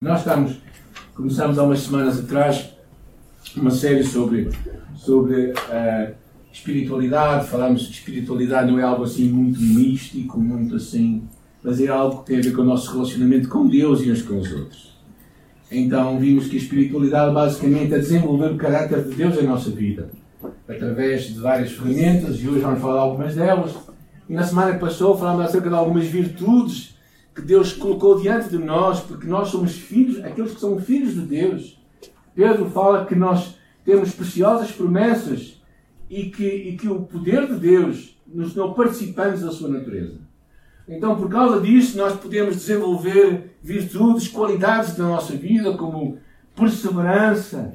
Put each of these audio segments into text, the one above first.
Nós estamos, começamos há umas semanas atrás uma série sobre, sobre uh, espiritualidade. Falámos de espiritualidade, não é algo assim muito místico, muito assim, mas é algo que tem a ver com o nosso relacionamento com Deus e uns com os outros. Então vimos que a espiritualidade basicamente é desenvolver o caráter de Deus em nossa vida, através de várias ferramentas, e hoje vamos falar algumas delas. E na semana que passou falámos acerca de algumas virtudes que Deus colocou diante de nós, porque nós somos filhos, aqueles que são filhos de Deus. Pedro fala que nós temos preciosas promessas e que, e que o poder de Deus nos tornou participantes da sua natureza. Então, por causa disso, nós podemos desenvolver virtudes, qualidades da nossa vida, como perseverança,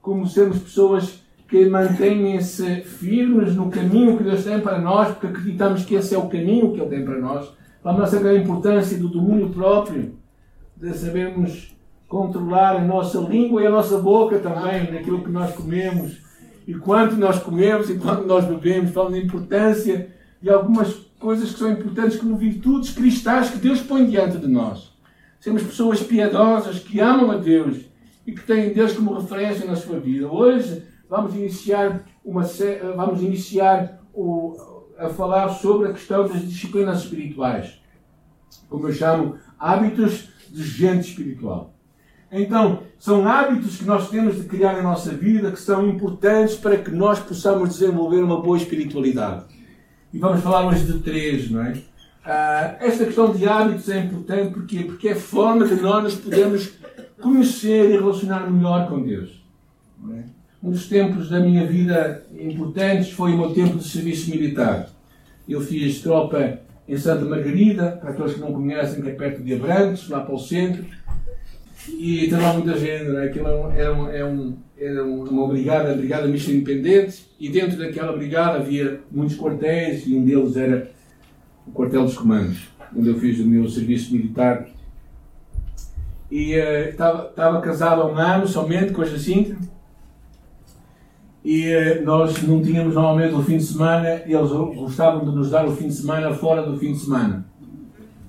como sermos pessoas que mantêm-se firmes no caminho que Deus tem para nós, porque acreditamos que esse é o caminho que Ele tem para nós Vamos saber a importância do domínio próprio, de sabermos controlar a nossa língua e a nossa boca também, naquilo que nós comemos, e quanto nós comemos e quanto nós bebemos. Falamos da importância de algumas coisas que são importantes como virtudes cristãs que Deus põe diante de nós. Sermos pessoas piedosas que amam a Deus e que têm Deus como referência na sua vida. Hoje vamos iniciar uma vamos iniciar o, a falar sobre a questão das disciplinas espirituais. Como eu chamo, hábitos de gente espiritual. Então, são hábitos que nós temos de criar na nossa vida que são importantes para que nós possamos desenvolver uma boa espiritualidade. E vamos falar hoje de três, não é? Ah, esta questão de hábitos é importante porque, porque é forma de nós nos podemos conhecer e relacionar melhor com Deus. É? Um dos tempos da minha vida importantes foi o meu tempo de serviço militar. Eu fiz tropa em Santa Margarida, para aqueles que não conhecem, que é perto de Abrantes, lá para o centro. E lá muita gente, né? aquilo era, um, era, um, era uma brigada, a Brigada Mista Independente, e dentro daquela brigada havia muitos quartéis, e um deles era o Quartel dos Comandos, onde eu fiz o meu serviço militar. E estava uh, casado há um ano somente com a Jacinta, e eh, nós não tínhamos normalmente o fim de semana, eles gostavam de nos dar o fim de semana fora do fim de semana.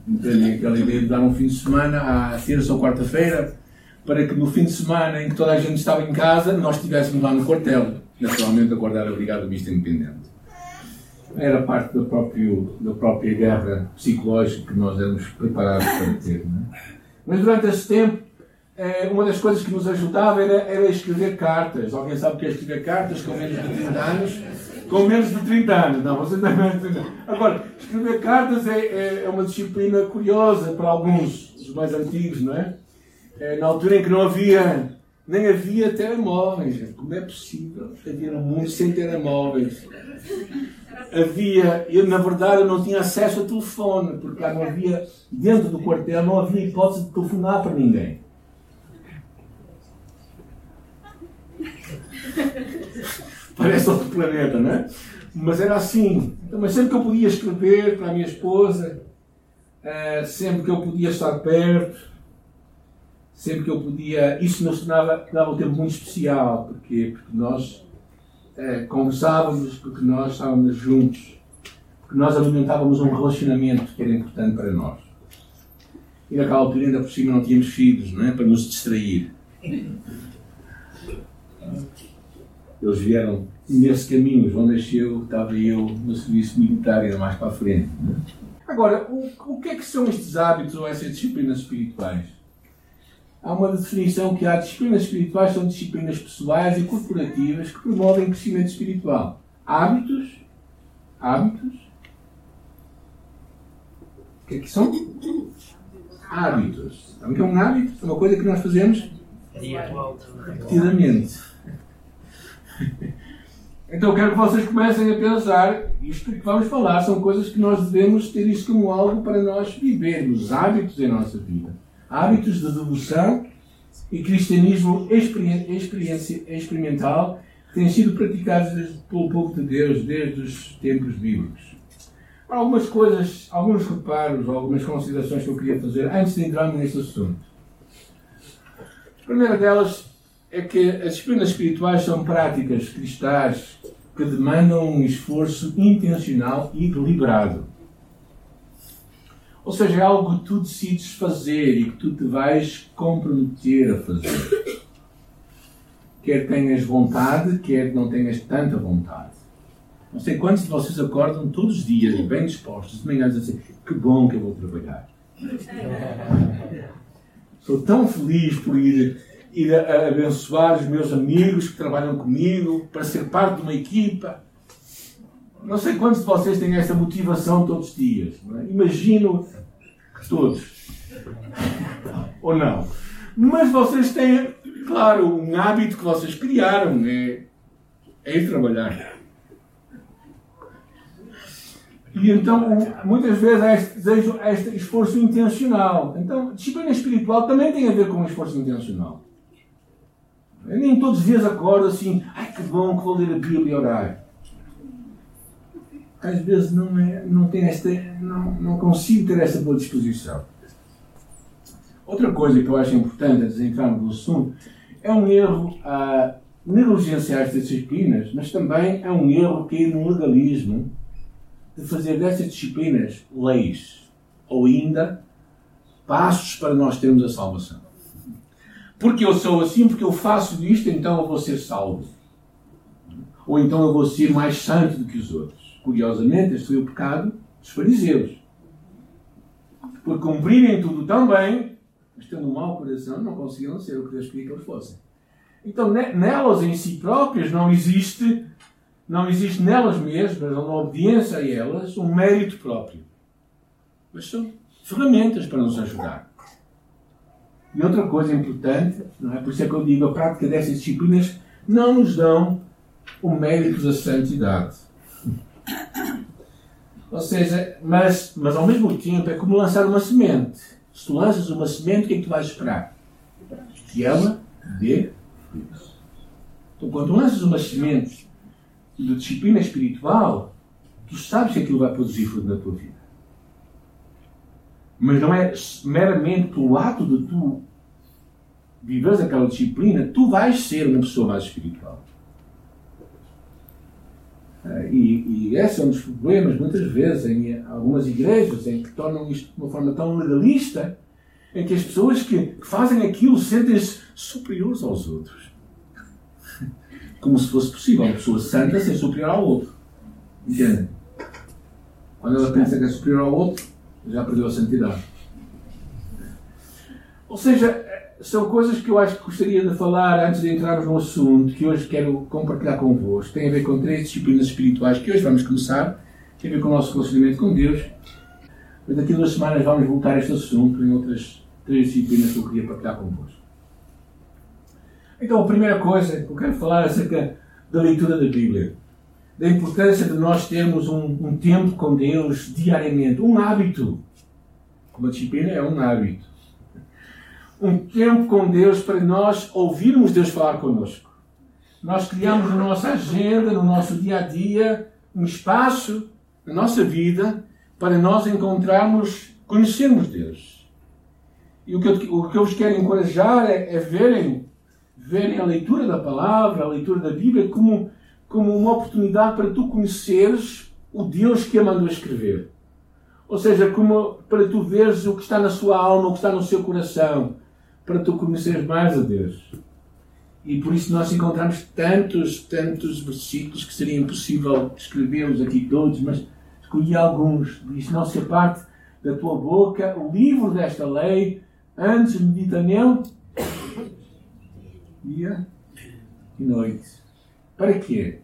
Entendem? Aquela ideia de dar um fim de semana à terça ou quarta-feira, para que no fim de semana em que toda a gente estava em casa, nós estivéssemos lá no quartel, naturalmente a guardar a Brigada Vista Independente. Era parte do próprio, da própria guerra psicológica que nós éramos preparados para ter. É? Mas durante esse tempo, é, uma das coisas que nos ajudava era, era escrever cartas. Alguém sabe o que é escrever cartas com menos de 30 anos? Com menos de 30 anos, não, você de 30 anos. Agora, escrever cartas é, é, é uma disciplina curiosa para alguns, os mais antigos, não é? é? Na altura em que não havia, nem havia telemóveis. Como é possível? Havia um mundo sem telemóveis. Havia, eu na verdade não tinha acesso a telefone, porque lá não havia, dentro do quartel, não havia hipótese de telefonar para ninguém. Parece outro planeta, não é? Mas era assim. Então, mas sempre que eu podia escrever para a minha esposa, uh, sempre que eu podia estar perto, sempre que eu podia. Isso nos dava um tempo muito especial. Porquê? Porque nós uh, conversávamos, porque nós estávamos juntos, porque nós alimentávamos um relacionamento que era importante para nós. E naquela altura, ainda por cima, não tínhamos filhos, não é? Para nos distrair. Eles vieram nesse caminho. João nasceu, estava eu no serviço militar, ainda mais para a frente. Agora, o, o que é que são estes hábitos ou essas disciplinas espirituais? Há uma definição que há disciplinas espirituais são disciplinas pessoais e corporativas que promovem crescimento espiritual. Hábitos, hábitos, o que é que são? Hábitos. Sabe o que é um hábito? É uma coisa que nós fazemos repetidamente. Então quero que vocês comecem a pensar, isto que vamos falar são coisas que nós devemos ter isto como algo para nós vivermos, hábitos em nossa vida. Hábitos de devoção e cristianismo experimental que têm sido praticados pelo povo de Deus desde os tempos bíblicos. Algumas coisas, alguns reparos, algumas considerações que eu queria fazer antes de entrarmos neste assunto. A primeira delas é que as disciplinas espirituais são práticas cristãs que demandam um esforço intencional e deliberado. Ou seja, é algo que tu decides fazer e que tu te vais comprometer a fazer. Quer tenhas vontade, quer não tenhas tanta vontade. Não sei quantos de vocês acordam todos os dias bem dispostos, de manhã, dizem assim: que bom que eu vou trabalhar. Sou tão feliz por ir, ir a, a abençoar os meus amigos que trabalham comigo, para ser parte de uma equipa. Não sei quantos de vocês têm essa motivação todos os dias. É? Imagino que todos. Ou não. Mas vocês têm, claro, um hábito que vocês criaram, é, é ir trabalhar. E então, muitas vezes, há este desejo, há este esforço intencional. Então, disciplina espiritual também tem a ver com um esforço intencional. Eu nem todos os dias acordo assim, ai que bom que vou ler a Bíblia e orar. Às vezes não, é, não, tem esta, não, não consigo ter essa boa disposição. Outra coisa que eu acho importante antes de entrarmos no assunto é um erro a negligenciar estas disciplinas, mas também é um erro cair no legalismo de fazer destas disciplinas leis ou ainda passos para nós termos a salvação. Porque eu sou assim, porque eu faço isto, então eu vou ser salvo. Ou então eu vou ser mais santo do que os outros. Curiosamente, este foi o pecado dos fariseus. Por cumprirem tudo tão bem, mas tendo um mau coração, não conseguiram ser o que Deus queria que eles fossem. Então, nelas em si próprias não existe não existe nelas mesmas, na obediência a elas, um mérito próprio. Mas são ferramentas para nos ajudar. E outra coisa importante, não é? por isso é que eu digo, a prática dessas disciplinas não nos dão o mérito da santidade. Ou seja, mas, mas ao mesmo tempo é como lançar uma semente. Se tu lanças uma semente, o que é que tu vais esperar? Que ela dê frutos. Então, quando lanças uma semente de disciplina espiritual, tu sabes que aquilo vai produzir fruto na tua vida. Mas não é meramente pelo ato de tu viveres aquela disciplina, tu vais ser uma pessoa mais espiritual. Ah, e, e esse é um dos problemas, muitas vezes, em algumas igrejas, em que tornam isto de uma forma tão legalista, em que as pessoas que fazem aquilo sentem-se superiores aos outros como se fosse possível uma pessoa santa ser superior ao outro. Entendem? Quando ela pensa que é superior ao outro, já perdeu a santidade. Ou seja, são coisas que eu acho que gostaria de falar antes de entrarmos no assunto que hoje quero compartilhar convosco. Tem a ver com três disciplinas espirituais que hoje vamos começar. Tem a ver com o nosso relacionamento com Deus. Mas daqui a duas semanas vamos voltar a este assunto em outras três disciplinas que eu queria partilhar convosco. Então, a primeira coisa que eu quero falar é acerca da leitura da Bíblia. Da importância de nós termos um, um tempo com Deus diariamente. Um hábito. Como a disciplina é um hábito. Um tempo com Deus para nós ouvirmos Deus falar connosco. Nós criamos na nossa agenda, no nosso dia a dia, um espaço na nossa vida para nós encontrarmos, conhecermos Deus. E o que eu, o que eu vos quero encorajar é, é verem verem a leitura da palavra, a leitura da Bíblia, como, como uma oportunidade para tu conheceres o Deus que a mandou escrever. Ou seja, como para tu veres o que está na sua alma, o que está no seu coração, para tu conheceres mais a Deus. E por isso nós encontramos tantos, tantos versículos que seria impossível escrevê-los aqui todos, mas escolhi alguns. Diz: Não se aparte da tua boca o livro desta lei, antes medita nele dia e noite. Para quê?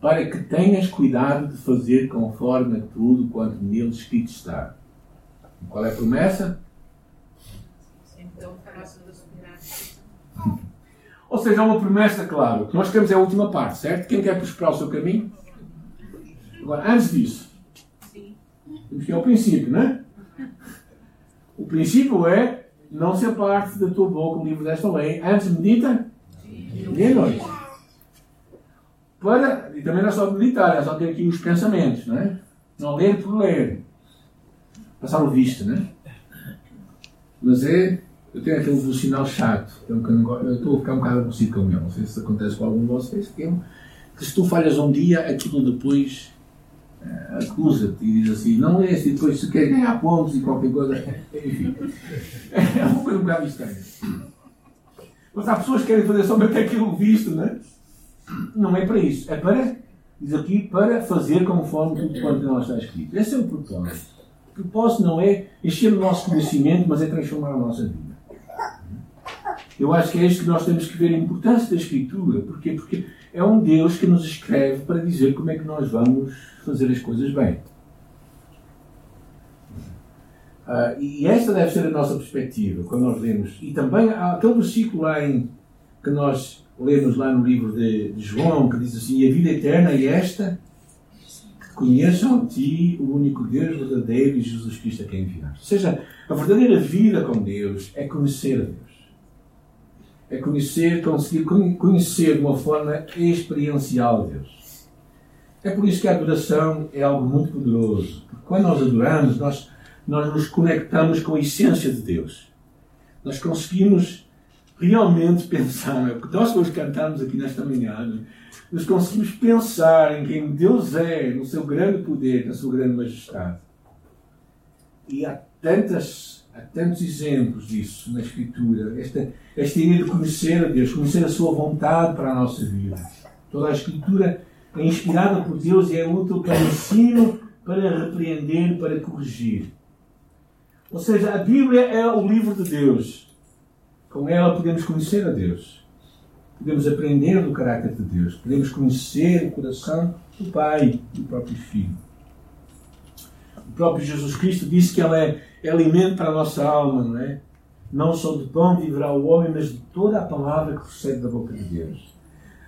Para que tenhas cuidado de fazer conforme a tudo quanto nele escrito está. E qual é a promessa? Então Ou seja, há uma promessa, claro, que nós queremos é a última parte, certo? Quem quer prosperar o seu caminho? Agora, antes disso, temos que ir ao princípio, não é? O princípio é não se aparte da tua boca o livro desta lei. Antes medita dia e noite. Para, e também não é só meditar, é só ter aqui os pensamentos, não é? Não ler por ler. Passar o vista, não é? Mas é. Eu tenho aquele vocinal chato. Então, eu estou a ficar um bocado aborrecido com ele. Não sei se acontece com algum de vocês. Que, é que se tu falhas um dia, aquilo depois eh, acusa-te e diz assim, não é assim, depois se quer ganhar pontos e qualquer coisa. Enfim. É uma coisa um bocado estranha. Mas há pessoas que querem fazer somente aquilo visto, não é? Não é para isso. É para, diz aqui, para fazer conforme tudo quanto nós está escrito. Esse é o propósito. O propósito não é encher o nosso conhecimento, mas é transformar a nossa vida. Eu acho que é isto que nós temos que ver a importância da Escritura. Porquê? Porque é um Deus que nos escreve para dizer como é que nós vamos fazer as coisas bem. Uh, e esta deve ser a nossa perspectiva quando nós lemos. E também há aquele versículo lá em, que nós lemos lá no livro de, de João, que diz assim: a vida eterna é esta, que conheçam ti, o único Deus verdadeiro e Jesus Cristo a quem enviaste. Ou seja, a verdadeira vida com Deus é conhecer a Deus. É conhecer, conseguir conhecer de uma forma experiencial Deus. É por isso que a adoração é algo muito poderoso. Porque quando nós adoramos, nós nós nos conectamos com a essência de Deus. Nós conseguimos realmente pensar, o que nós hoje cantamos aqui nesta manhã, nós conseguimos pensar em quem Deus é, no seu grande poder, na sua grande majestade. E há, tantas, há tantos exemplos disso na Escritura. Esta, esta ideia de conhecer a Deus, conhecer a sua vontade para a nossa vida. Toda a Escritura é inspirada por Deus e é útil para ensino, para repreender, para corrigir. Ou seja, a Bíblia é o livro de Deus. Com ela podemos conhecer a Deus. Podemos aprender do caráter de Deus. Podemos conhecer o coração do Pai e do próprio Filho. O próprio Jesus Cristo disse que ela é, é alimento para a nossa alma, não é? Não só de pão viverá o homem, mas de toda a palavra que procede da boca de Deus.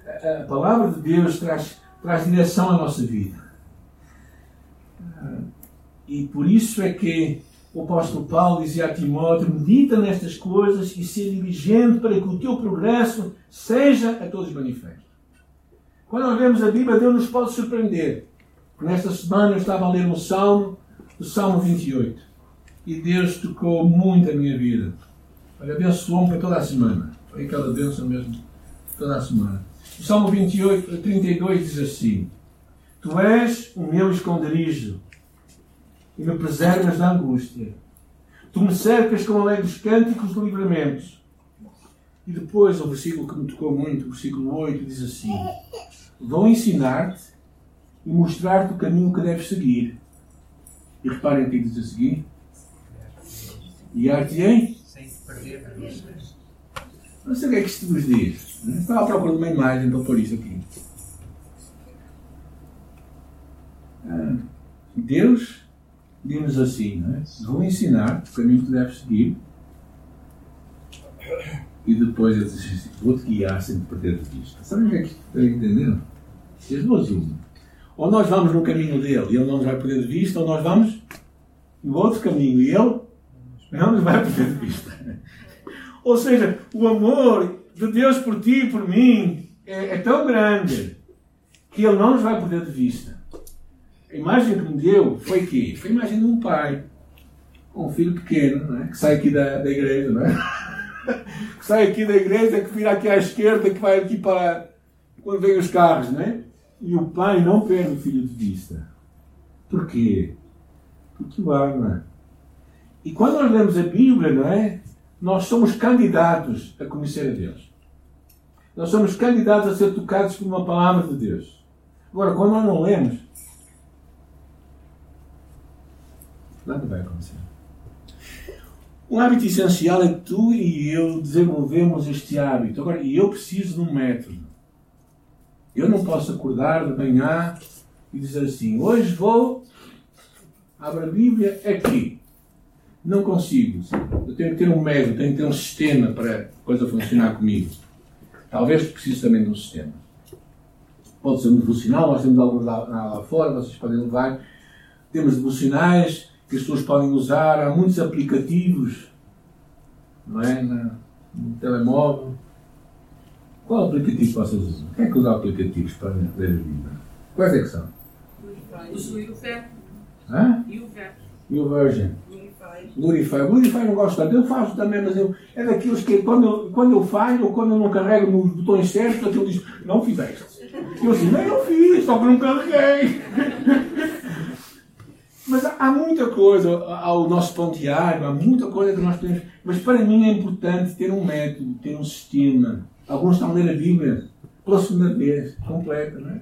A, a palavra de Deus traz, traz direção à nossa vida. Ah, e por isso é que o apóstolo Paulo dizia a Timóteo: medita nestas coisas e seja diligente para que o teu progresso seja a todos manifesto. Quando nós vemos a Bíblia, Deus nos pode surpreender. Nesta semana eu estava a ler um salmo, o Salmo 28, e Deus tocou muito a minha vida. Olha, abençoou-me para toda a semana. Foi aquela bênção mesmo, toda a semana. O Salmo 28, 32 diz assim: Tu és o meu esconderijo e me preservas da angústia. Tu me cercas com alegres cânticos de livramentos. E depois, o versículo que me tocou muito, o versículo 8, diz assim: Vão ensinar-te e mostrar-te o caminho que deves seguir. E reparem o que diz a seguir: E arte-ei? Sem perder a vista. Não sei o que é que isto vos diz. Estava à procura de uma imagem para pôr isso aqui. Ah, Deus diz assim, não é? Vou ensinar o caminho que deves seguir e depois diz assim, vou-te guiar sem te perder de vista. Sabem o que é que estão entendendo? As duas uma. Ou nós vamos no caminho dele e ele não nos vai perder de vista, ou nós vamos no outro caminho e ele não nos vai perder de vista. Ou seja, o amor de Deus por ti e por mim é, é tão grande que ele não nos vai perder de vista. A imagem que me deu foi que foi a imagem de um pai com um filho pequeno, é? que sai aqui da, da igreja, não é? que sai aqui da igreja, que vira aqui à esquerda, que vai aqui para quando vem os carros, não é? E o pai não perde o filho de vista. Porquê? Porque o ama. E quando nós lemos a Bíblia, não é? Nós somos candidatos a conhecer a Deus. Nós somos candidatos a ser tocados por uma palavra de Deus. Agora, quando nós não lemos, Nada vai acontecer. Um hábito essencial é que tu e eu desenvolvemos este hábito. Agora, eu preciso de um método. Eu não posso acordar de manhã e dizer assim: hoje vou, abro a Bíblia aqui. Não consigo. Eu tenho que ter um método, tenho que ter um sistema para a coisa funcionar comigo. Talvez precise também de um sistema. Pode ser um devocional, nós temos alguns lá, lá fora, vocês podem levar. Temos devocionais, que as pessoas podem usar. Há muitos aplicativos não é? no, no telemóvel. Qual aplicativo vocês usam? Quem é que usa aplicativos para ler a Bíblia? Quais é que são? Uso o YouVersion. Hã? YouVersion. Glorify. Glorify não gosto tanto. Eu faço também, mas eu, é daqueles que quando eu, quando eu falho ou quando eu não carrego nos botões certos, aquilo diz, não fizeste. Eu assim, não, eu fiz, só que não carreguei. Mas há muita coisa ao nosso pão diário, há muita coisa que nós temos. Mas para mim é importante ter um método, ter um sistema. Alguns estão a ler a Bíblia pela segunda vez, completa, não é?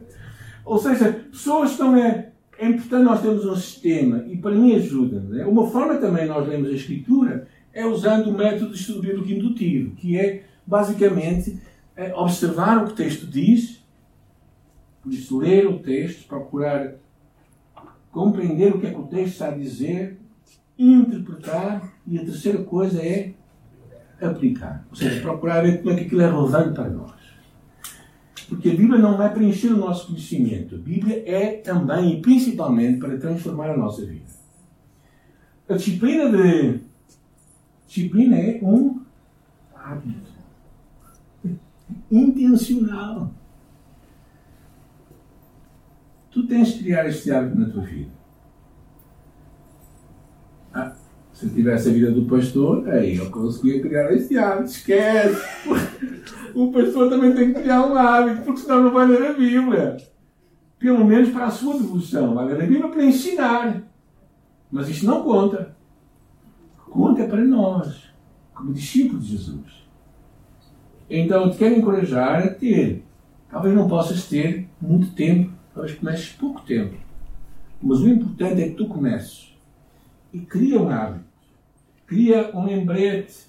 Ou seja, pessoas estão a é importante nós termos um sistema e para mim ajuda. Né? Uma forma também nós lemos a Escritura é usando o método bíblico indutivo, que é basicamente é observar o que o texto diz, por isso ler o texto, procurar compreender o que é que o texto está a dizer, interpretar e a terceira coisa é aplicar. Ou seja, procurar ver como é que aquilo é relevante para nós. Porque a Bíblia não é preencher o nosso conhecimento. A Bíblia é também e principalmente para transformar a nossa vida. A disciplina de disciplina é um hábito intencional. Tu tens de criar este hábito na tua vida. Ah, se eu tivesse a vida do pastor, aí eu conseguia criar este hábito. Esquece! o pastor também tem que criar um hábito, porque senão não vai ler a Bíblia. Pelo menos para a sua devoção. Vai ler a Bíblia para ensinar. Mas isto não conta. Conta para nós, como discípulos de Jesus. Então eu te quero encorajar a ter. Talvez não possas ter muito tempo, talvez comeces pouco tempo. Mas o importante é que tu comeces. E cria um hábito. Cria um lembrete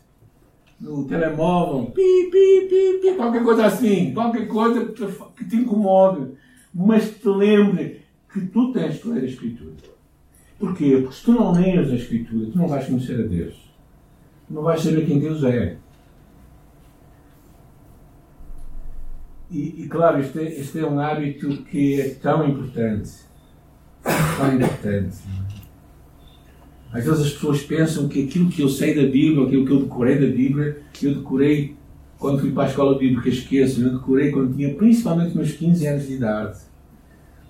no telemóvel, pi, pi, pi, pi, qualquer coisa assim, qualquer coisa que te incomode, mas que te lembre que tu tens que ler a Escritura. Porquê? Porque se tu não lês a Escritura, tu não vais conhecer a Deus. Tu não vais saber quem Deus é. E, e claro, este é, este é um hábito que é tão importante. Tão importante. Às vezes as pessoas pensam que aquilo que eu sei da Bíblia, aquilo que eu decorei da Bíblia, eu decorei quando fui para a escola bíblica, esqueço, eu decorei quando tinha principalmente meus 15 anos de idade.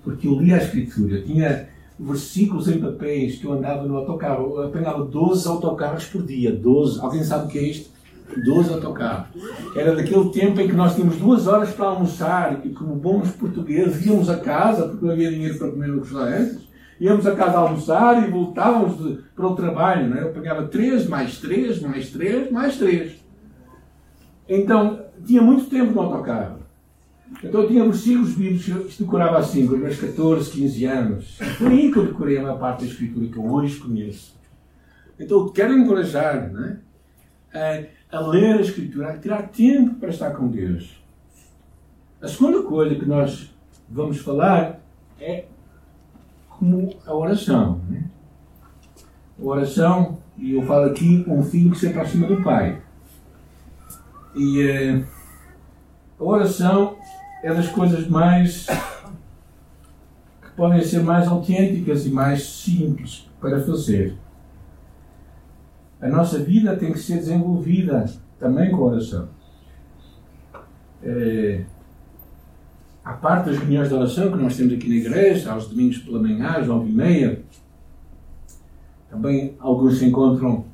Porque eu lia a Escritura, tinha versículos em papéis que eu andava no autocarro, eu apanhava 12 autocarros por dia. 12. Alguém sabe o que é isto? 12 autocarros. Era daquele tempo em que nós tínhamos duas horas para almoçar e, como bons portugueses, íamos a casa porque não havia dinheiro para comer nos restaurantes íamos a casa almoçar e voltávamos de, para o trabalho. Não é? Eu pegava três, mais três, mais três, mais três. Então, tinha muito tempo no autocarro. Então, eu tinha versículos bíblicos, que decorava assim, com os meus 14, 15 anos. Foi aí que eu decorei a maior parte da Escritura que eu hoje conheço. Então, quero encorajar não é? A, ler a Escritura, a tirar tempo para estar com Deus. A segunda coisa que nós vamos falar é como a oração. Né? A oração, e eu falo aqui, um filho que se aproxima do pai. E uh, a oração é das coisas mais que podem ser mais autênticas e mais simples para fazer. A nossa vida tem que ser desenvolvida também com oração. É, parte das reuniões de oração que nós temos aqui na igreja, aos domingos pela manhã, às nove e meia, também alguns se encontram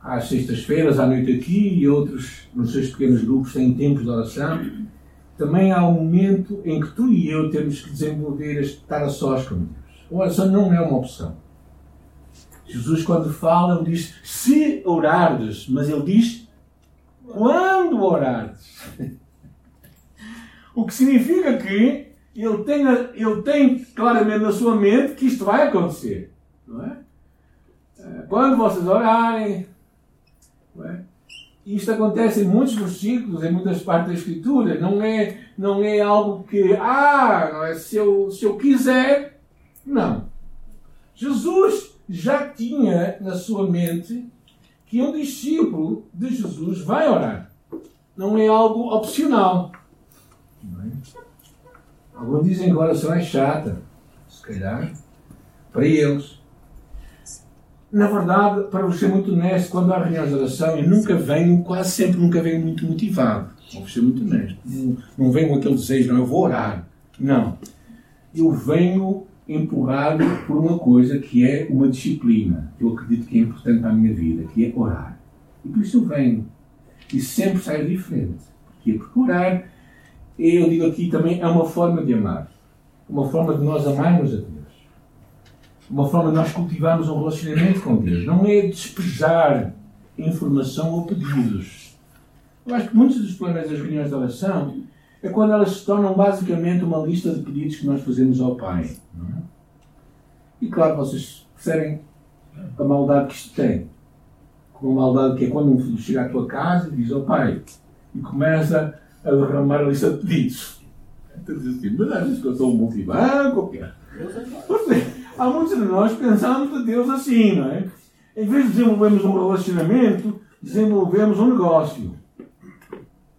às sextas-feiras, à noite aqui, e outros nos seus pequenos grupos têm tempos de oração. Também há um momento em que tu e eu temos que desenvolver estar a sós com Deus. A oração não é uma opção. Jesus, quando fala, diz se orardes, mas ele diz quando orardes. O que significa que ele tem, ele tem claramente na sua mente que isto vai acontecer. Não é? Eh, quando vocês orarem. Não é? Isto acontece em muitos versículos, em muitas partes da Escritura. Não é, não é algo que, ah, é, se, eu, se eu quiser. Não. Jesus já tinha na sua mente que um discípulo de Jesus vai orar. Não é algo opcional. Alguns dizem que a oração é chata. Se calhar, para eles. Na verdade, para vos ser muito honesto, quando há reuniões de oração, eu nunca venho, quase sempre nunca venho muito motivado. Vou ser muito honesto. Não venho com aquele desejo, não, eu vou orar. Não. Eu venho empurrado por uma coisa que é uma disciplina, que eu acredito que é importante para a minha vida, que é orar. E por isso eu venho. E sempre saio diferente. Porquê? Porque orar eu digo aqui também, é uma forma de amar. Uma forma de nós amarmos a Deus. uma forma de nós cultivarmos um relacionamento com Deus. Não é despejar informação ou pedidos. Eu acho que muitos dos problemas das reuniões de oração é quando elas se tornam basicamente uma lista de pedidos que nós fazemos ao Pai. É? E claro, vocês percebem a maldade que isto tem. Com a maldade que é quando um filho chega à tua casa e diz ao pai e começa a derramar a lista de pedidos. Então diz assim, mas às vezes que eu sou um multibanco ou quê? Há muitos de nós pensamos de Deus assim, não é? Em vez de desenvolvermos um relacionamento, desenvolvemos um negócio.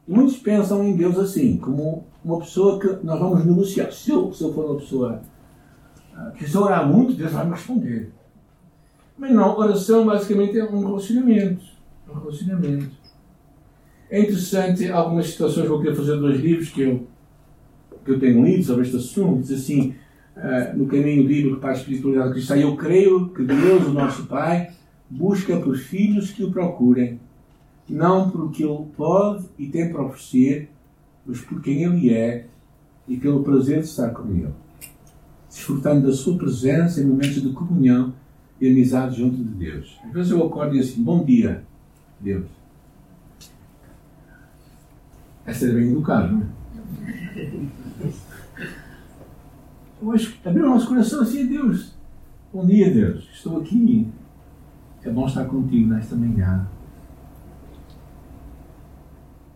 Muitos pensam em Deus assim, como uma pessoa que nós vamos negociar. Se eu, se eu for uma pessoa ah, que se orar muito, Deus vai me responder. Mas não, oração basicamente é um relacionamento. Um relacionamento. É interessante, algumas situações, vou querer fazer dois livros que eu, que eu tenho lido sobre este assunto. Diz assim, uh, no caminho bíblico para a espiritualidade cristã, eu creio que Deus, o nosso Pai, busca por filhos que o procurem, não por o que Ele pode e tem para oferecer, mas por quem Ele é e pelo prazer de estar com Ele, desfrutando da Sua presença em momentos de comunhão e amizade junto de Deus. Às vezes eu acordo e assim, bom dia, Deus. É ser bem educado, não é? Que abrir o nosso coração assim a Deus. Bom dia, Deus. Estou aqui. É bom estar contigo nesta manhã.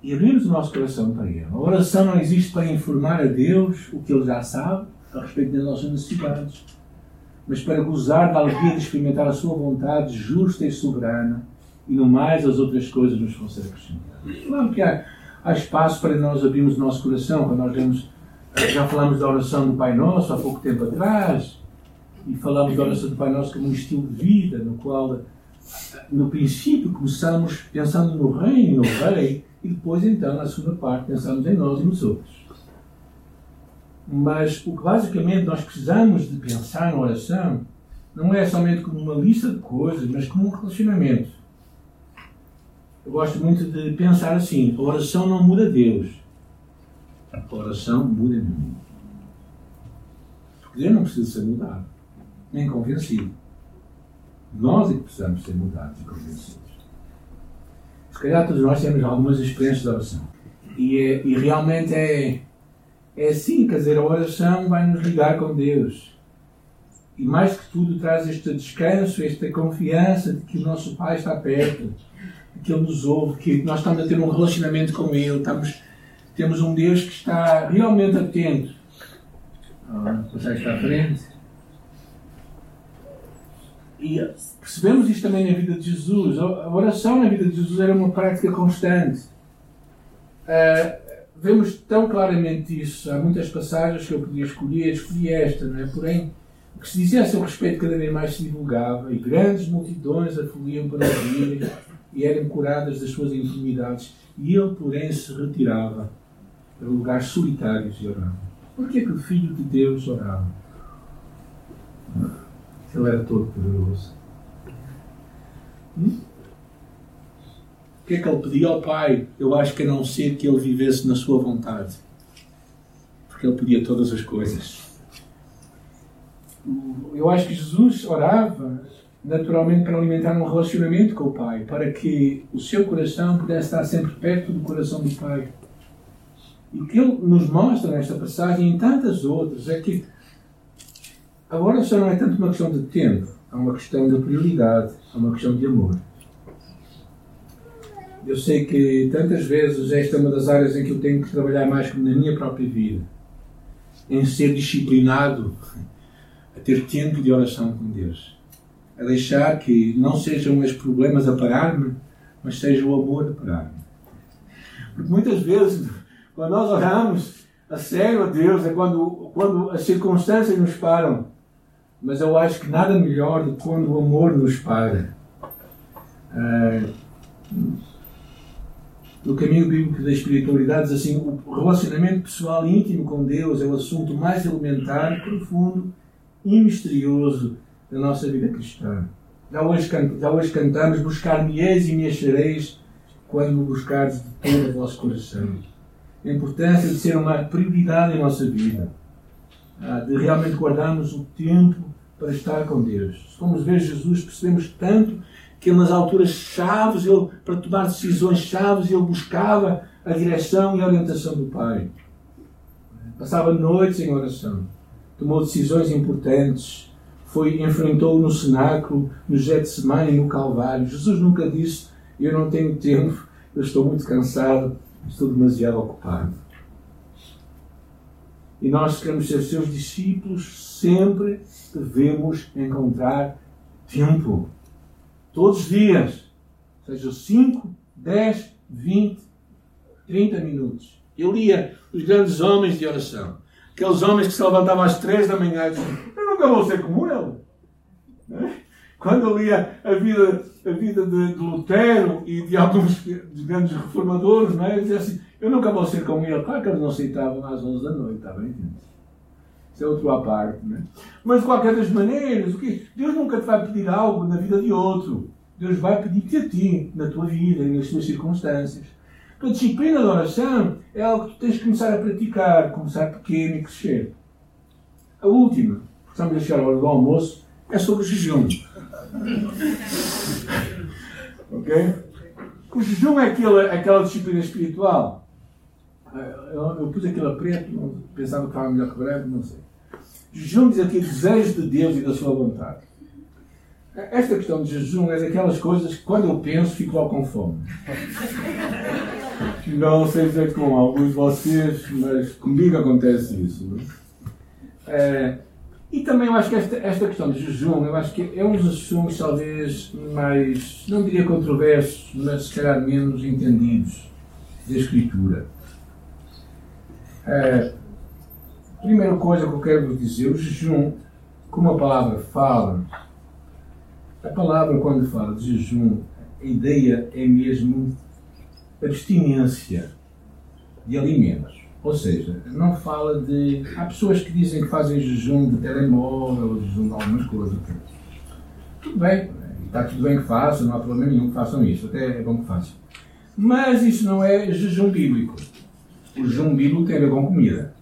E abrimos o nosso coração para Ele. A oração não existe para informar a Deus o que Ele já sabe a respeito das nossas necessidades mas para gozar da alegria de experimentar a sua vontade justa e soberana e no mais as outras coisas nos vão ser acrescentadas. Claro que há, há espaço para nós abrirmos o nosso coração, quando nós vemos, já falamos da oração do Pai Nosso há pouco tempo atrás, e falamos da oração do Pai Nosso como um estilo de vida, no qual, no princípio, começamos pensando no Reino no Rei, e depois, então, na segunda parte, pensamos em nós e nos outros. Mas o que basicamente nós precisamos de pensar na oração não é somente como uma lista de coisas, mas como um relacionamento. Eu gosto muito de pensar assim: a oração não muda Deus, a oração muda mim. Porque Deus não precisa ser mudado, nem convencido. Nós é que precisamos ser mudados e convencidos. Calhar todos nós temos algumas experiências de oração. E, é, e realmente é, é assim, quer dizer, a oração vai nos ligar com Deus. E mais que tudo traz este descanso, esta confiança de que o nosso Pai está perto, que Ele nos ouve, que nós estamos a ter um relacionamento com Ele, estamos, temos um Deus que está realmente atento. Ah, já está à frente. E percebemos isto também na vida de Jesus. A oração na vida de Jesus era uma prática constante. Uh, vemos tão claramente isso. Há muitas passagens que eu podia escolher, escolhi esta, não é? Porém, o que se dizia a seu respeito cada vez mais se divulgava e grandes multidões afluíam para ouvir e eram curadas das suas enfermidades. E ele, porém, se retirava para lugares solitários e orava. Por que, que o Filho de Deus orava? Ele era todo poderoso. Hum? que é que ele pedia ao Pai? Eu acho que a não ser que ele vivesse na sua vontade. Porque ele pedia todas as coisas. Eu acho que Jesus orava naturalmente para alimentar um relacionamento com o Pai, para que o seu coração pudesse estar sempre perto do coração do Pai. E o que ele nos mostra nesta passagem e em tantas outras é que a oração não é tanto uma questão de tempo, é uma questão de prioridade, é uma questão de amor. Eu sei que tantas vezes esta é uma das áreas em que eu tenho que trabalhar mais como na minha própria vida. Em ser disciplinado a ter tempo de oração com Deus. A deixar que não sejam os problemas a parar-me, mas seja o amor a parar-me. Porque muitas vezes, quando nós oramos a sério a Deus, é quando, quando as circunstâncias nos param. Mas eu acho que nada melhor do que quando o amor nos para. Uh, no caminho bíblico da espiritualidade, assim: o relacionamento pessoal e íntimo com Deus é o assunto mais elementar, profundo e misterioso da nossa vida cristã. Já hoje, já hoje cantamos: Buscar-me-eis e me achareis quando me buscares de todo o vosso coração. A importância de ser uma prioridade em nossa vida, ah, de realmente guardarmos o tempo para estar com Deus. Se formos ver Jesus, percebemos tanto que ele, nas alturas chaves, ele, para tomar decisões chaves, ele buscava a direção e a orientação do Pai. Passava noites em oração. Tomou decisões importantes. Foi, enfrentou no cenáculo, no Getsemane e no Calvário. Jesus nunca disse, eu não tenho tempo, eu estou muito cansado, estou demasiado ocupado. E nós queremos ser seus discípulos, sempre devemos encontrar tempo. Todos os dias. Seja 5, 10, 20, 30 minutos. Eu lia os grandes homens de oração. Aqueles homens que se levantavam às 3 da manhã e diziam, eu nunca vou ser como ele. É? Quando eu lia a vida, a vida de, de Lutero e de alguns dos grandes reformadores, não é? eu dizia assim, eu nunca vou ser como ele. Claro que eles não aceitavam às 11 da noite, está bem? Isso é outro à parte. Não é? Mas de qualquer das maneiras, o quê? Deus nunca te vai pedir algo na vida de outro. Deus vai pedir-te a ti, na tua vida e nas tuas circunstâncias. A disciplina da oração é algo que tu tens de começar a praticar, começar pequeno e crescer. A última, que estamos a chegar a hora do almoço, é sobre o jejum. ok? O jejum é aquela, aquela disciplina espiritual. Eu, eu pus aquilo a preto, pensava que estava melhor que branco, não sei. Jejum diz aqui desejo de Deus e da sua vontade. Esta questão de jejum é daquelas coisas que quando eu penso fico logo com fome. Não sei dizer com alguns de vocês, mas comigo acontece isso. É, e também eu acho que esta, esta questão de jejum, eu acho que é um dos assuntos talvez mais, não diria controversos, mas se calhar menos entendidos da Escritura. É, primeira coisa que eu quero vos dizer, o jejum, como a palavra fala, a palavra quando fala de jejum, a ideia é mesmo abstinência de alimentos. Ou seja, não fala de. Há pessoas que dizem que fazem jejum de telemóvel, jejum de algumas coisas. Tudo bem, está tudo bem que façam, não há problema nenhum que façam isso, até é bom que façam. Mas isso não é jejum bíblico. O bíblico tem a ver com comida.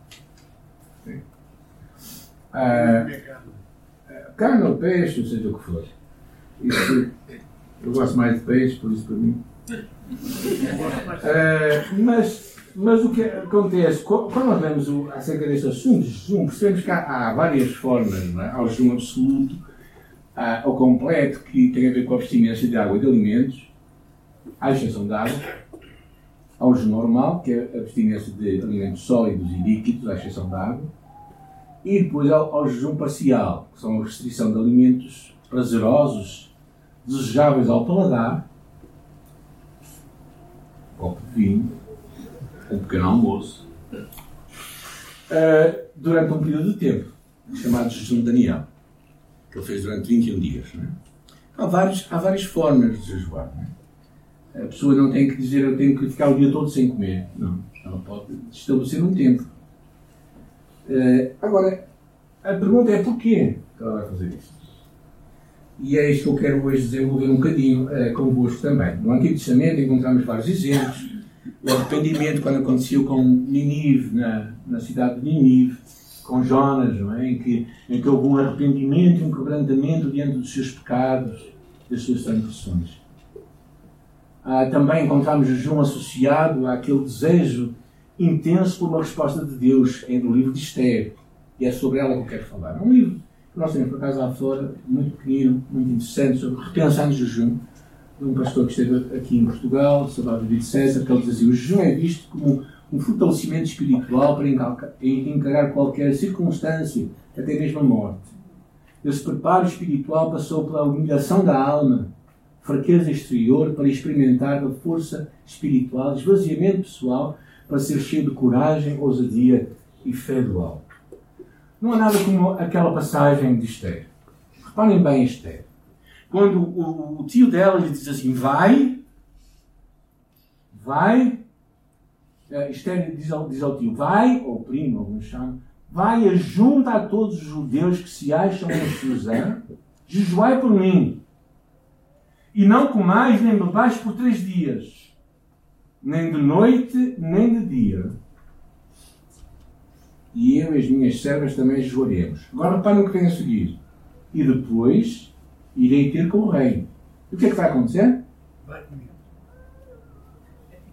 Ah, carne ou peixe, ou seja o que for. Isso, eu gosto mais de peixe, por isso para mim. Uh, mas, mas o que acontece, quando nós vemos o, acerca deste assunto, jejum, percebemos que há, há várias formas. É? Há o jejum absoluto, há o completo, que tem a ver com a abstinência de água e de alimentos, à exceção de água. Há o jejum normal, que é a abstinência de alimentos sólidos e líquidos, à exceção de água. E depois há, há o jejum parcial, que são a restrição de alimentos prazerosos, desejáveis ao paladar, copo de vinho, um pequeno almoço, uh, durante um período de tempo, chamado jejum de Daniel, que ele fez durante 21 dias. É? Há, vários, há várias formas de jejuar. É? A pessoa não tem que dizer eu tenho que ficar o dia todo sem comer. Não. Ela pode estabelecer um tempo. Uh, agora, a pergunta é porquê que ela vai fazer isso? E é isto que eu quero hoje desenvolver um bocadinho uh, convosco também. No Antigo Testamento encontramos vários exemplos. O arrependimento, quando aconteceu com Ninive, na, na cidade de Ninive, com Jonas, não é? em, que, em que houve um arrependimento e um quebrantamento diante dos seus pecados, das suas transgressões. Ah, também encontramos jejum associado àquele desejo intenso por uma resposta de Deus em no livro de Esther. E é sobre ela que eu quero falar. É um livro nós temos, por acaso, lá fora, muito pequenino, muito interessante, sobre repensar no jejum, de um pastor que esteve aqui em Portugal, Salvador David César, que ele dizia o jejum é visto como um fortalecimento espiritual para encarar qualquer circunstância, até mesmo a morte. Esse preparo espiritual passou pela humilhação da alma, fraqueza exterior, para experimentar a força espiritual, esvaziamento pessoal, para ser cheio de coragem, ousadia e fé do alto. Não há nada como aquela passagem de Esther. Reparem bem Esther. Quando o, o tio dela lhe diz assim, vai, vai, uh, Esther diz ao, diz ao tio, vai, ou primo, alguns chamam, vai junta a todos os judeus que se acham em Suzã, jejuai por mim, e não comais nem bebais por três dias, nem de noite, nem de dia e eu e as minhas servas também jejuaremos. Agora reparem o que vem a seguir. e depois irei ter com o rei. E o que é que vai acontecer?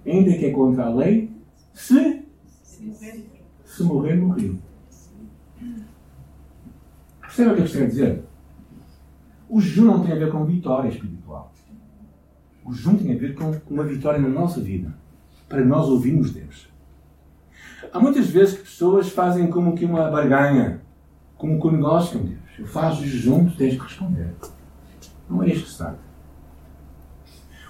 Ainda que é contra a lei, se, se morrer, morri. Percebe o que eu estou a dizer? O jejum não tem a ver com vitória espiritual. O jejum tem a ver com uma vitória na nossa vida, para nós ouvirmos Deus. Há muitas vezes que pessoas fazem como que uma barganha, como que um negócio com Deus. Eu faço jejum, tu tens que responder. Não é isto que se trata.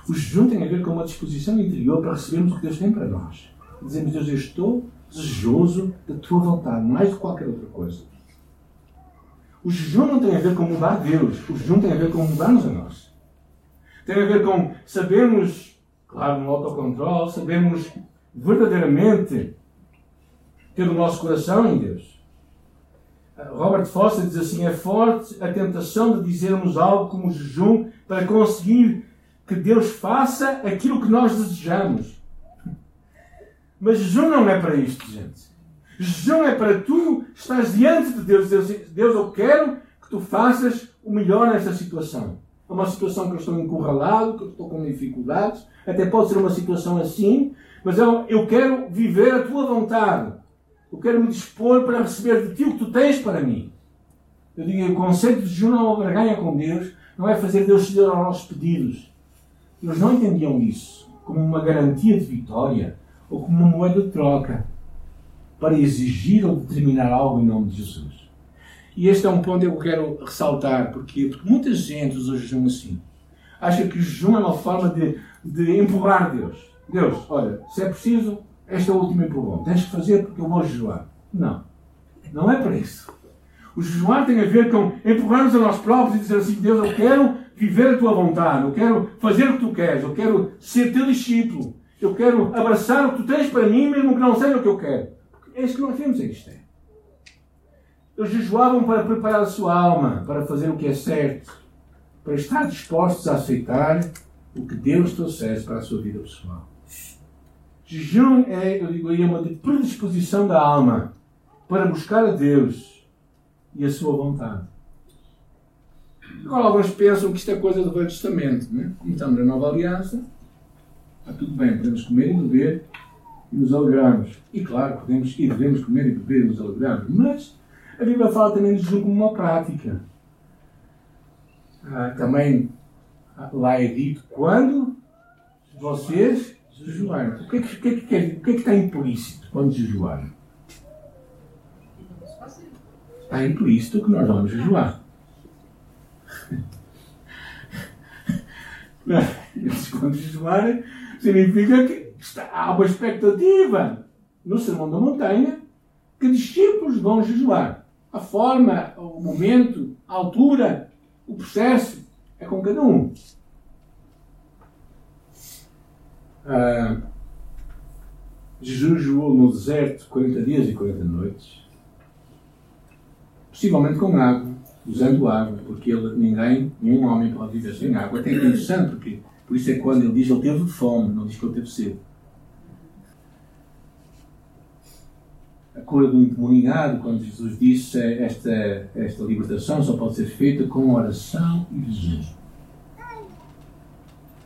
O jejum tem a ver com uma disposição interior para recebermos o que Deus tem para nós. Dizemos, Deus, eu estou desejoso da tua vontade, mais do que qualquer outra coisa. O jejum não tem a ver com mudar Deus. O jejum tem a ver com mudarmos a nós. Tem a ver com sabermos, claro, no autocontrole, sabermos verdadeiramente ter o nosso coração em Deus. Robert Foster diz assim: é forte a tentação de dizermos algo como jejum para conseguir que Deus faça aquilo que nós desejamos. Mas jejum não é para isto, gente. Jejum é para tu estás diante de Deus. Deus, Deus, eu quero que tu faças o melhor nesta situação. É uma situação que eu estou encurralado, que eu estou com dificuldades. Até pode ser uma situação assim, mas eu, eu quero viver a tua vontade. Eu quero me dispor para receber de ti o que tu tens para mim. Eu digo, o conceito de jejum não é ganha com Deus, não é fazer Deus ceder aos nossos pedidos. Eles não entendiam isso como uma garantia de vitória ou como uma moeda de troca para exigir ou determinar algo em nome de Jesus. E este é um ponto que eu quero ressaltar, porque, porque muita gente usa o jejum assim. Acha que o jejum é uma forma de, de empurrar Deus. Deus, olha, se é preciso, este é o último empurrão. Tens que fazer porque eu vou jejuar. Não. Não é para isso. O jejuar tem a ver com empurrarmos a nós próprios e dizer assim: Deus, eu quero viver a tua vontade, eu quero fazer o que tu queres, eu quero ser teu discípulo, eu quero abraçar o que tu tens para mim, mesmo que não seja o que eu quero. É isso que nós vemos em Esther. Eles jejuavam para preparar a sua alma, para fazer o que é certo, para estar dispostos a aceitar o que Deus trouxesse para a sua vida pessoal. Jejum é, eu digo aí, uma predisposição da alma para buscar a Deus e a sua vontade. Agora, alguns pensam que isto é coisa do Velho Testamento. Né? Como estamos na Nova Aliança, está tudo bem, podemos comer e beber nos alegrarmos. E claro, podemos e devemos comer e beber e nos alegrarmos. Mas a Bíblia fala também de jejum como uma prática. Ah, também lá é dito quando vocês jejuarem. O que é que, o que, é que, quer, o que, é que está implícito quando jejuarem? Está implícito que nós vamos jejuar. Quando jejuarem, significa que está, há uma expectativa no Sermão da Montanha que discípulos vão jejuar. A forma, o momento, a altura, o processo é com cada um. Ah, Jesus jejuou no deserto 40 dias e 40 noites, possivelmente com água, usando água, porque ele, ninguém, nenhum homem pode viver sem água. Até é interessante, porque por isso é que quando ele diz ele teve fome, não diz que ele teve sede. A cura do endemoninhado, quando Jesus disse esta, esta libertação só pode ser feita com oração e jejum.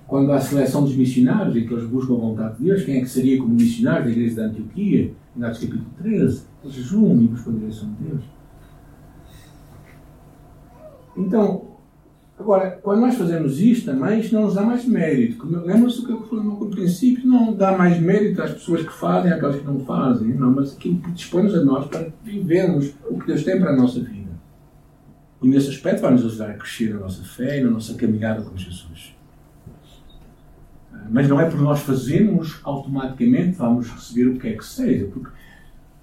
Quando há a seleção dos missionários, em que eles buscam a vontade de Deus, quem é que seria como missionário da igreja da Antioquia, em Atos capítulo 13? Eles jejuam e buscam a direção de Deus. Então, Agora, quando nós fazemos isto também, isto não nos dá mais mérito. Lembra-se do que eu falei no princípio? Não dá mais mérito às pessoas que fazem, àquelas que não fazem. Não, mas aquilo que dispõe-nos a nós para vivermos o que Deus tem para a nossa vida. E nesse aspecto vai nos ajudar a crescer na nossa fé e na nossa caminhada com Jesus. Mas não é por nós fazermos, automaticamente vamos receber o que é que seja. Porque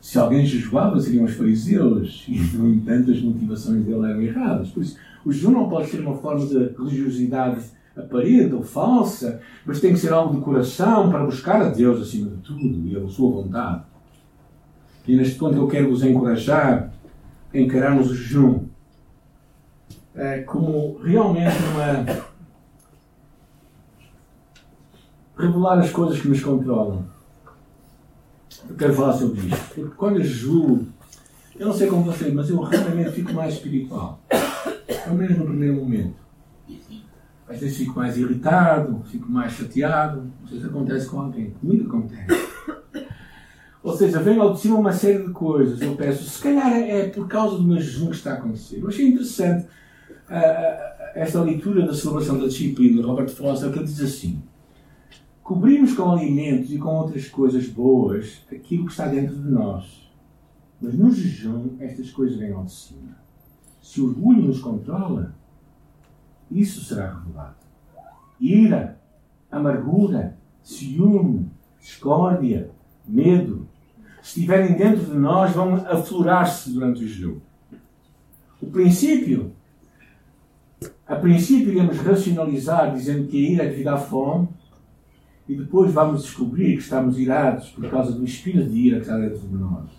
se alguém jejuava, seriam os fariseus. E, no entanto, as motivações dele eram erradas. Por isso, o jejum não pode ser uma forma de religiosidade aparente ou falsa, mas tem que ser algo de coração para buscar a Deus acima de tudo e a sua vontade. E neste ponto eu quero vos encorajar a encararmos o jejum é, como realmente uma. revelar as coisas que nos controlam. Eu quero falar sobre isto. Porque quando eu jejuo, eu não sei como vocês, mas eu realmente fico mais espiritual. Pelo menos no primeiro momento. Às vezes fico mais irritado, fico mais chateado. Não sei se acontece com alguém. Comigo acontece. Ou seja, vem ao de cima uma série de coisas. Eu peço, se calhar é por causa do meu jejum que está a acontecer. Eu achei interessante uh, esta leitura da celebração da disciplina de Robert Foster, que ele diz assim: Cobrimos com alimentos e com outras coisas boas aquilo que está dentro de nós. Mas no jejum, estas coisas vêm ao de cima. Se o orgulho nos controla, isso será revelado. Ira, amargura, ciúme, discórdia, medo, se estiverem dentro de nós, vão aflorar-se durante o jejum. O princípio, a princípio iremos racionalizar dizendo que a ira é devido à fome e depois vamos descobrir que estamos irados por causa do espírito de ira que está dentro de nós.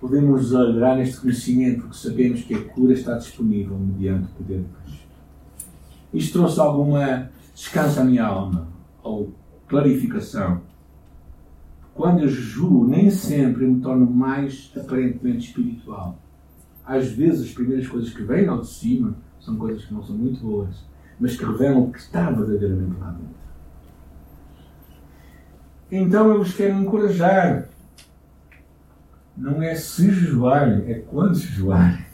Podemos alegrar neste conhecimento porque sabemos que a cura está disponível mediante o poder de Cristo. Isto trouxe alguma descanso à minha alma, ou clarificação. Quando eu jejuo, nem sempre eu me torno mais aparentemente espiritual. Às vezes, as primeiras coisas que vêm ao de cima são coisas que não são muito boas, mas que revelam o que está verdadeiramente lá dentro. Então eu vos quero encorajar. Não é se jejuarem, é quando jejuarem.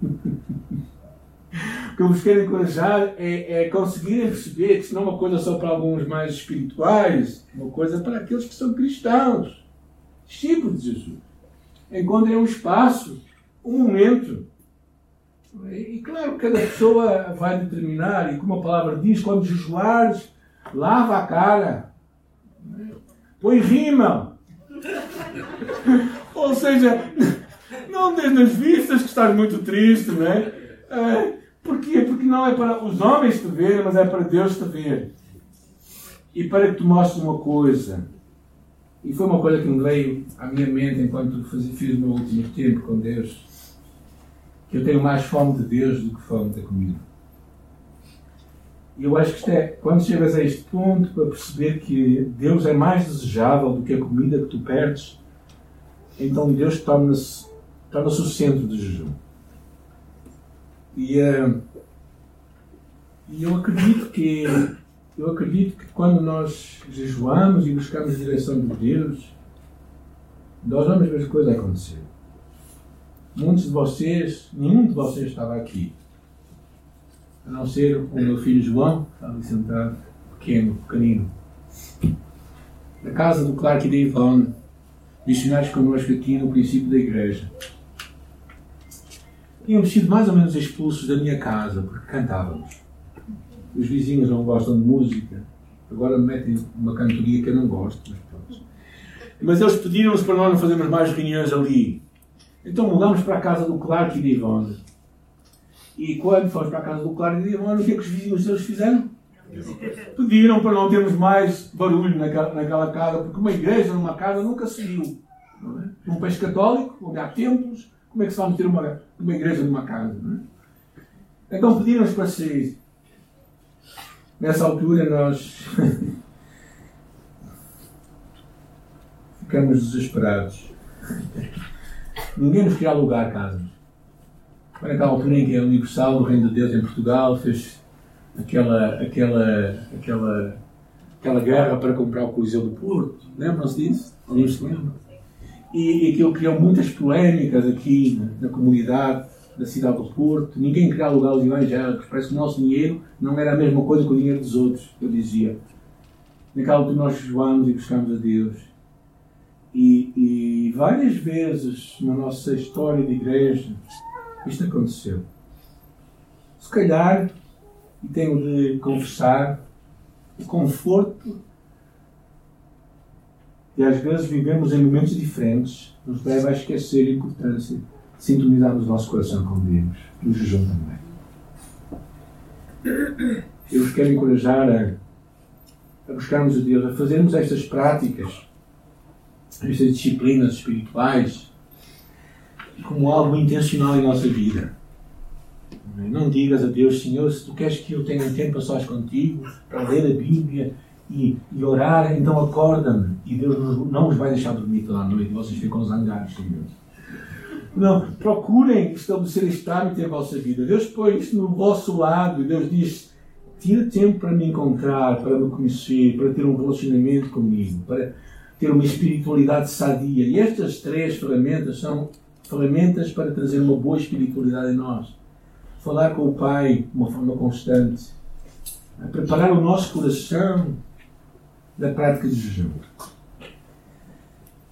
O que eu vos quero encorajar é, é conseguirem perceber que isso não é uma coisa só para alguns mais espirituais, uma coisa para aqueles que são cristãos, discípulos de Jesus. Encontrem um espaço, um momento. E, claro, cada pessoa vai determinar, e como a palavra diz, quando jejuares, lava a cara, põe rima. Ou seja, não desde nas vistas que estás muito triste, não é? é Porquê? Porque não é para os homens te verem, mas é para Deus te ver. E para que tu mostres uma coisa. E foi uma coisa que me veio à minha mente enquanto fiz o meu último tempo com Deus. Eu tenho mais fome de Deus do que fome da comida. E eu acho que isto é, quando chegas a este ponto, para perceber que Deus é mais desejável do que a comida que tu perdes, então Deus torna-se torna o centro do jejum. E, uh, e eu acredito que eu acredito que quando nós jejuamos e buscamos a direção de Deus, nós vamos ver as coisas acontecer. Muitos de vocês, nenhum de vocês estava aqui, a não ser o meu filho João, que está ali sentado, pequeno, pequenino. Na casa do Clark e da Ivone, missionários connosco aqui no princípio da igreja tínhamos sido mais ou menos expulsos da minha casa porque cantávamos. Os vizinhos não gostam de música, agora me metem uma cantoria que eu não gosto, mas pronto. Mas eles pediram-nos para nós não fazermos mais reuniões ali. Então mudámos para a casa do Clark e de Ivone. E quando fomos para a casa do Clark e de Ivone, o que é que os vizinhos deles fizeram? Pediram para não termos mais barulho naquela, casa, porque uma igreja numa casa nunca se viu. É? Um país católico, onde há templos, como é que se vai meter uma, uma igreja numa casa? É? Então pediram-nos para sair. Nessa altura nós ficamos desesperados. Ninguém nos queria alugar casas. Foi naquela altura em que a Universal, o Reino de Deus em Portugal, fez aquela, aquela, aquela, aquela guerra para comprar o Coliseu do Porto. Lembram-se disso? Alguém se lembra? e, e aquilo criou muitas polémicas aqui na, na, comunidade da cidade do Porto. Ninguém queria alugar os evangélicos. Parece que o nosso dinheiro não era a mesma coisa que o dinheiro dos outros, eu dizia. Naquela altura nós jejuamos e buscamos a Deus. E, e várias vezes na nossa história de igreja isto aconteceu. Se calhar, e tenho de confessar, o conforto e às vezes vivemos em momentos diferentes, nos leva a esquecer a importância de sintonizarmos o nosso coração com Deus, no jejum também. Eu vos quero encorajar a, a buscarmos a Deus, a fazermos estas práticas, estas disciplinas espirituais, como algo intencional em nossa vida. Não digas a Deus, Senhor, se tu queres que eu tenha tempo a sós contigo, para ler a Bíblia e, e orar, então acorda-me. E Deus não os vai deixar dormir toda a noite vocês ficam zangados Deus. Não, procurem estabelecer este em vossa vida. Deus põe isto no vosso lado e Deus diz: tira tempo para me encontrar, para me conhecer, para ter um relacionamento comigo, para ter uma espiritualidade sadia. E estas três ferramentas são ferramentas para trazer uma boa espiritualidade em nós. Falar com o Pai de uma forma constante. Preparar o nosso coração da prática de jejum.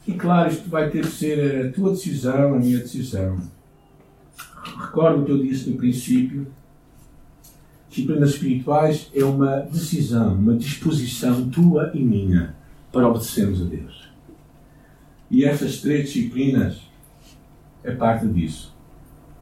E claro, isto vai ter que ser a tua decisão, a minha decisão. Recordo o que eu disse no princípio. Disciplinas espirituais é uma decisão, uma disposição tua e minha para obedecermos a Deus. E estas três disciplinas é parte disso.